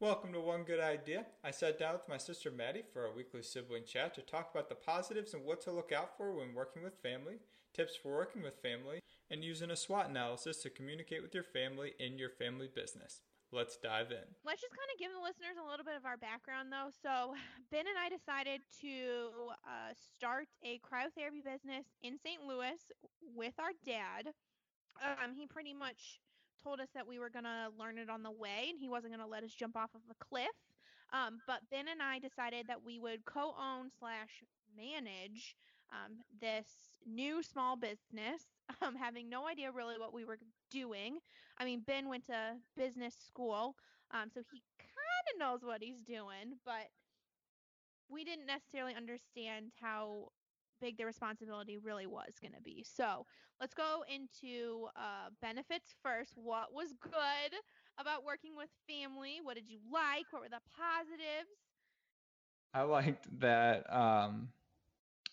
Welcome to One Good Idea. I sat down with my sister Maddie for a weekly sibling chat to talk about the positives and what to look out for when working with family, tips for working with family, and using a SWOT analysis to communicate with your family in your family business. Let's dive in. Let's just kind of give the listeners a little bit of our background, though. So, Ben and I decided to uh, start a cryotherapy business in St. Louis with our dad. Um, he pretty much told us that we were going to learn it on the way and he wasn't going to let us jump off of a cliff. Um, but Ben and I decided that we would co own slash manage um, this new small business, um, having no idea really what we were doing. I mean, Ben went to business school, um, so he kind of knows what he's doing, but we didn't necessarily understand how big the responsibility really was going to be. So let's go into uh, benefits first. What was good about working with family? What did you like? What were the positives? I liked that um,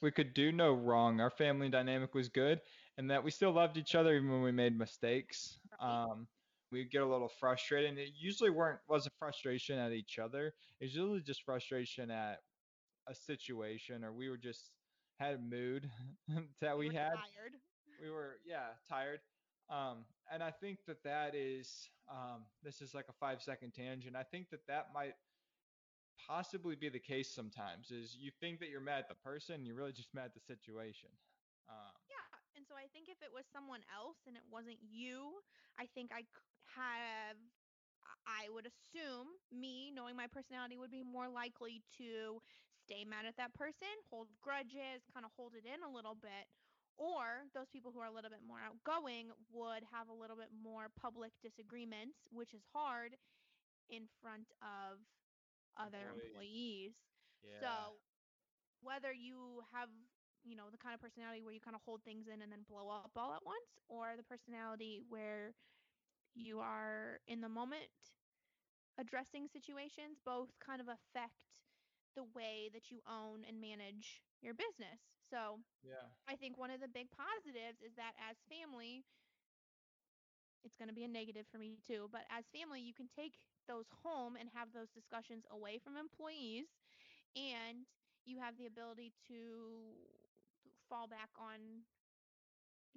we could do no wrong. Our family dynamic was good, and that we still loved each other even when we made mistakes. Um, we would get a little frustrated, and it usually weren't wasn't frustration at each other. It's usually just frustration at a situation, or we were just had a mood that we, we had. Tired. We were yeah tired. Um, and I think that that is um, this is like a five second tangent. I think that that might possibly be the case sometimes is you think that you're mad at the person you're really just mad at the situation um, yeah and so i think if it was someone else and it wasn't you i think i have i would assume me knowing my personality would be more likely to stay mad at that person hold grudges kind of hold it in a little bit or those people who are a little bit more outgoing would have a little bit more public disagreements which is hard in front of other employees. Yeah. So whether you have you know the kind of personality where you kind of hold things in and then blow up all at once or the personality where you are in the moment addressing situations both kind of affect the way that you own and manage your business so yeah i think one of the big positives is that as family it's going to be a negative for me too but as family you can take those home and have those discussions away from employees and you have the ability to fall back on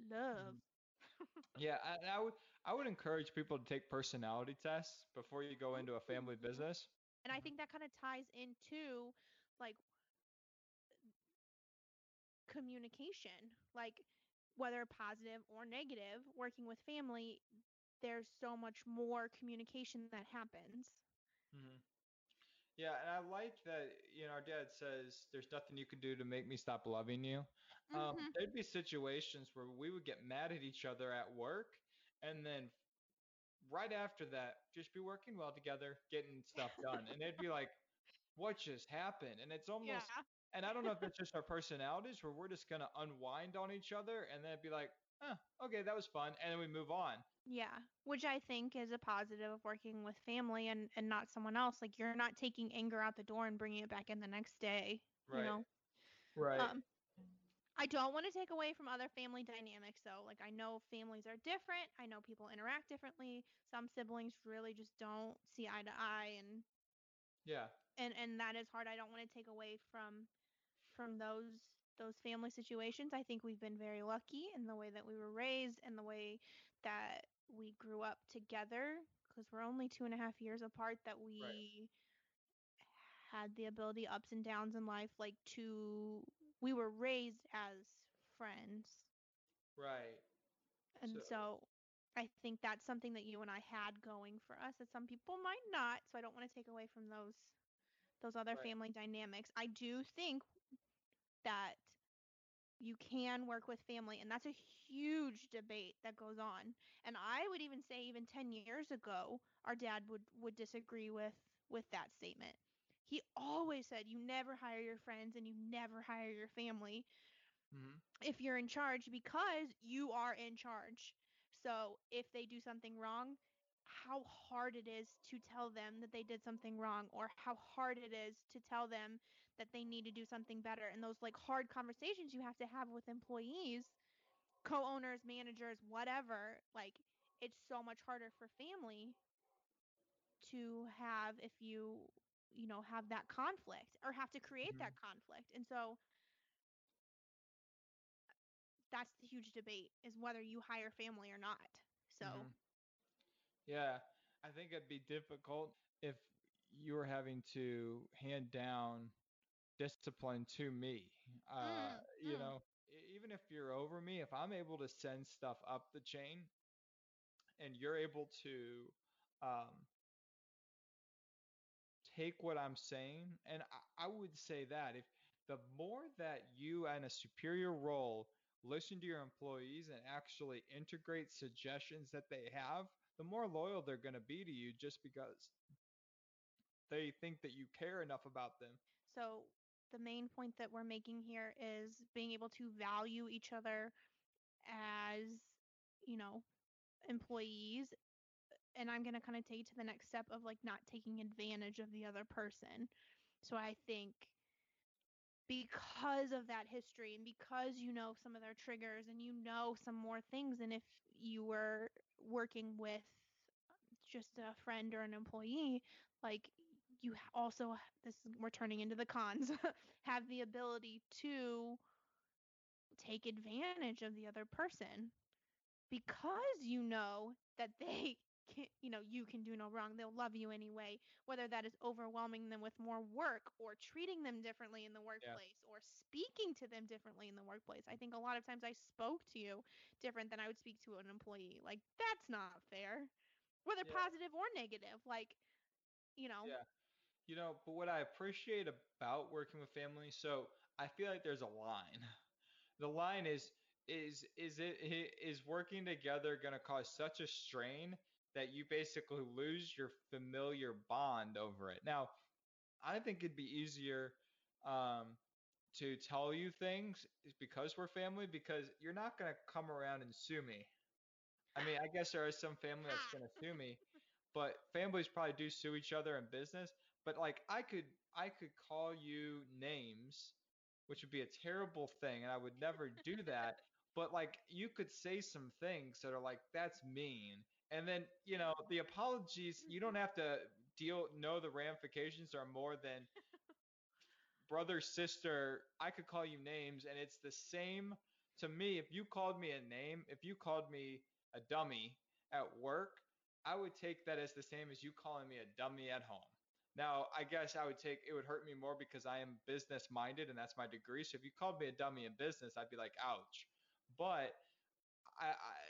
love. Mm-hmm. yeah, I, I would I would encourage people to take personality tests before you go into a family business. And I think that kind of ties into like communication, like whether positive or negative, working with family, there's so much more communication that happens. Mm-hmm. Yeah, and I like that. You know, our dad says, "There's nothing you can do to make me stop loving you." Um, mm-hmm. Um, there'd be situations where we would get mad at each other at work, and then right after that, just be working well together, getting stuff done, and they'd be like, "What just happened?" And it's almost, yeah. and I don't know if it's just our personalities where we're just gonna unwind on each other, and then be like, "Huh, okay, that was fun," and then we move on. Yeah, which I think is a positive of working with family and and not someone else. Like you're not taking anger out the door and bringing it back in the next day. Right. You know. Right. Um, I don't want to take away from other family dynamics though. Like I know families are different. I know people interact differently. Some siblings really just don't see eye to eye and Yeah. And and that is hard. I don't want to take away from from those those family situations. I think we've been very lucky in the way that we were raised and the way that we grew up together because we're only two and a half years apart that we right. had the ability ups and downs in life like to we were raised as friends right and so, so I think that's something that you and I had going for us that some people might not. So I don't want to take away from those those other right. family dynamics. I do think that you can work with family and that's a huge debate that goes on and i would even say even 10 years ago our dad would would disagree with with that statement he always said you never hire your friends and you never hire your family mm-hmm. if you're in charge because you are in charge so if they do something wrong how hard it is to tell them that they did something wrong or how hard it is to tell them that they need to do something better and those like hard conversations you have to have with employees co-owners managers whatever like it's so much harder for family to have if you you know have that conflict or have to create that Mm-hmm. conflict and so that's the huge debate is whether you hire family or not so Mhm. Yeah, I think it'd be difficult if you were having to hand down discipline to me. Uh, mm, you mm, know, even if you're over me, if I'm able to send stuff up the chain and you're able to um, take what I'm saying, and I, I would say that if the more that you in a superior role listen to your employees and actually integrate suggestions that they have, the more loyal they're going to be to you just because they think that you care enough about them. so the main point that we're making here is being able to value each other as you know employees and I'm going to kind of take to the next step of like not taking advantage of the other person. So I think because of that history and because you know some of their triggers and you know some more things than if you were working with just a friend or an employee, like you also this we're turning into the cons have the ability to take advantage of the other person because you know that they can you know you can do no wrong they'll love you anyway whether that is overwhelming them with more work or treating them differently in the Yeah, workplace or speaking to them differently in the workplace. I think a lot of times i spoke to you different than i would speak to an employee. Like that's not fair whether yeah, positive or negative like you know? Yeah. You know, but what I appreciate about working with family, so I feel like there's a line. The line is is is it is working together going to cause such a strain that you basically lose your familiar bond over it. Now, I think it'd be easier um, to tell you things because we're family because you're not going to come around and sue me. I mean, I guess there is some family that's going to sue me, but families probably do sue each other in business. But like I could I could call you names, which would be a terrible thing, and I would never do that. But like you could say some things that are like that's mean. And then, you know, the apologies, you don't mm-hmm. have to deal know the ramifications are more than brother, sister, I could call you names, and it's the same to me. If you called me a name, if you called me a dummy at work, I would take that as the same as you calling me a dummy at home. Now, I guess I would take it would hurt me more because I am business minded and that's my degree. So if you called me a dummy in business, I'd be like, ouch. But I, I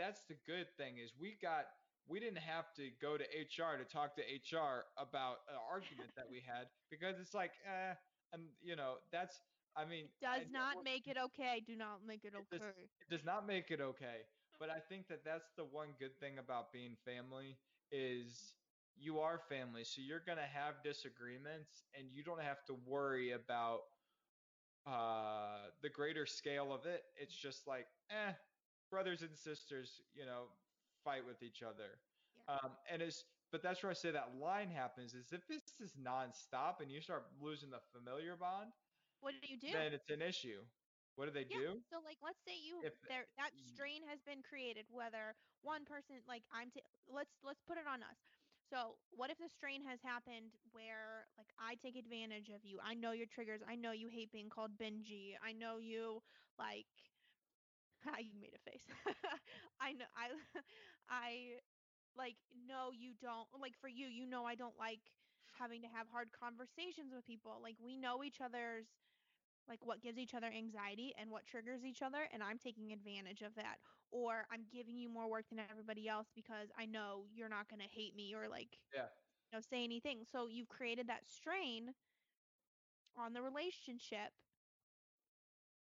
that's the good thing is we got we didn't have to go to HR to talk to HR about an argument that we had because it's like eh, and you know that's I mean it does not make it okay do not make it it does okay it does not make it okay, but I think that that's the one good thing about being family is you are family, so you're gonna have disagreements and you don't have to worry about uh the greater scale of it. It's just like eh, brothers and sisters, you know, fight with each other. yeah Um, and it's but that's where I say that line happens is if this is nonstop and you start losing the familiar bond, what do you do then it's an issue. What do they Yeah. do? So like let's say you If there that strain has been created whether one person like I'm t- let's let's put it on us. So what if the strain has happened where like I take advantage of you. I know your triggers. I know you hate being called Benji. I know you like you made a face. I know I I like no you don't like for you you know I don't like having to have hard conversations with people. Like we know each other's like what gives each other anxiety and what triggers each other and i'm taking advantage of that or i'm giving you more work than everybody else because i know you're not going to hate me or like yeah, you know say anything so you've created that strain on the relationship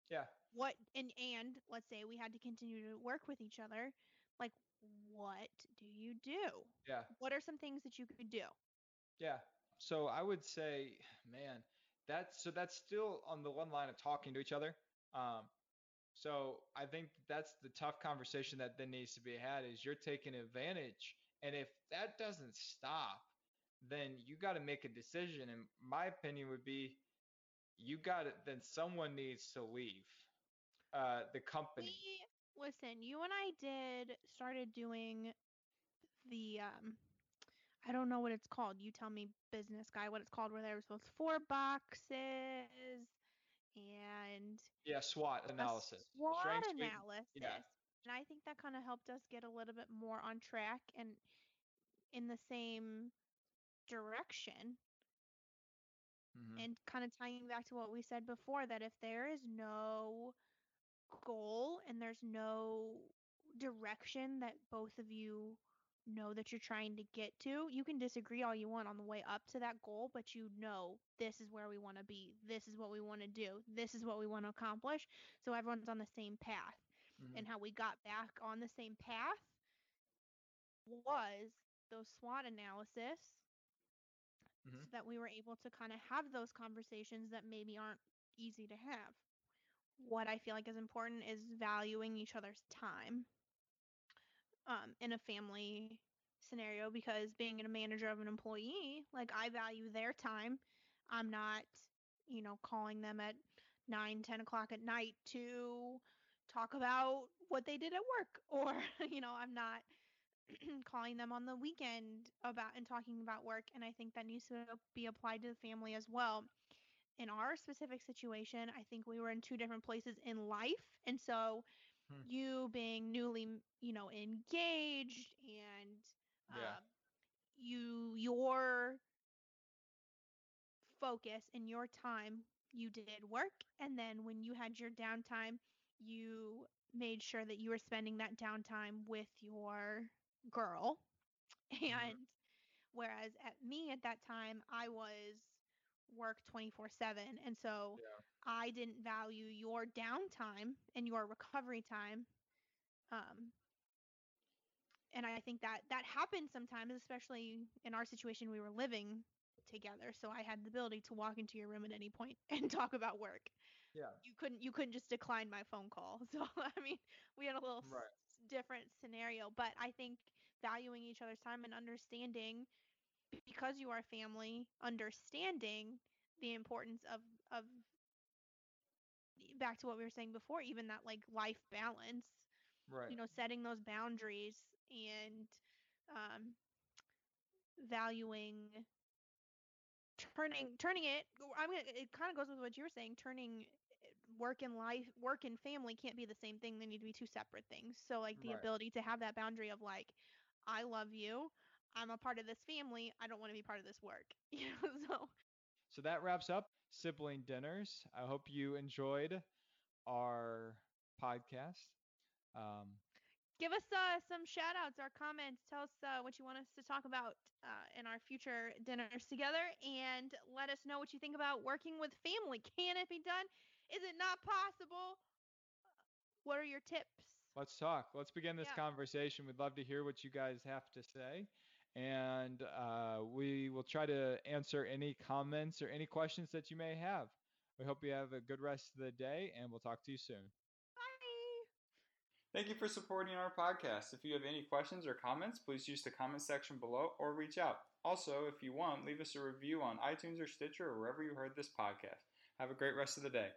yeah, what and and let's say we had to continue to work with each other like what do you do yeah, what are some things that you could do yeah. So I would say, man, that's so that's still on the one line of talking to each other. Um, So I think that's the tough conversation that then needs to be had is you're taking advantage. And if that doesn't stop, then you got to make a decision. And my opinion would be you got to, then someone needs to leave uh, the company. we listen you and i did started doing the um I don't know what it's called. You tell me, business guy, what it's called. Where there was those four boxes and yeah, SWOT analysis. SWOT Strengths, analysis. Yeah. And I think that kind of helped us get a little bit more on track and in the same direction. Mm-hmm. And kind of tying back to what we said before that if there is no goal and there's no direction that both of you know that you're trying to get to. You can disagree all you want on the way up to that goal, but you know this is where we want to be. This is what we want to do. This is what we want to accomplish. So everyone's on the same path. Mm-hmm. And how we got back on the same path was those SWOT analysis mm-hmm. so that we were able to kind of have those conversations that maybe aren't easy to have. What I feel like is important is valuing each other's time um, in a family scenario because being a manager of an employee, like I value their time. I'm not, you know, calling them at nine, ten o'clock at night to talk about what they did at work, or you know, I'm not calling them on the weekend about and talking about work. And I think that needs to be applied to the family as well. In our specific situation, I think we were in two different places in life, and so hmm. you being newly, you know, engaged and yeah. Um, you your focus and your time you did work and then when you had your downtime you made sure that you were spending that downtime with your girl mm-hmm. and mm-hmm. whereas at me at that time I was work 24/7 and so yeah. I didn't value your downtime and your recovery time um and I think that that happens sometimes, especially in our situation. We were living together, so I had the ability to walk into your room at any point and talk about work. Yeah. You couldn't you couldn't just decline my phone call. So I mean, we had a little right. s- different scenario, but I think valuing each other's time and understanding because you are family, understanding the importance of of back to what we were saying before, even that like life balance. Right. You know, setting those boundaries and um, valuing turning turning it i mean it kind of goes with what you were saying turning work and life work and family can't be the same thing they need to be two separate things so like the right. ability to have that boundary of like i love you i'm a part of this family i don't want to be part of this work you know so so that wraps up sibling dinners i hope you enjoyed our podcast um, give us uh, some shout outs or comments. Tell us uh, what you want us to talk about uh, in our future dinners together. And let us know what you think about working with family. Can it be done? Is it not possible? What are your tips? Let's talk. Let's begin this yeah. conversation. We'd love to hear what you guys have to say. And uh, we will try to answer any comments or any questions that you may have. We hope you have a good rest of the day, and we'll talk to you soon. Bye. Thank you for supporting our podcast. If you have any questions or comments, please use the comment section below or reach out. Also, if you want, leave us a review on iTunes or Stitcher or wherever you heard this podcast. Have a great rest of the day.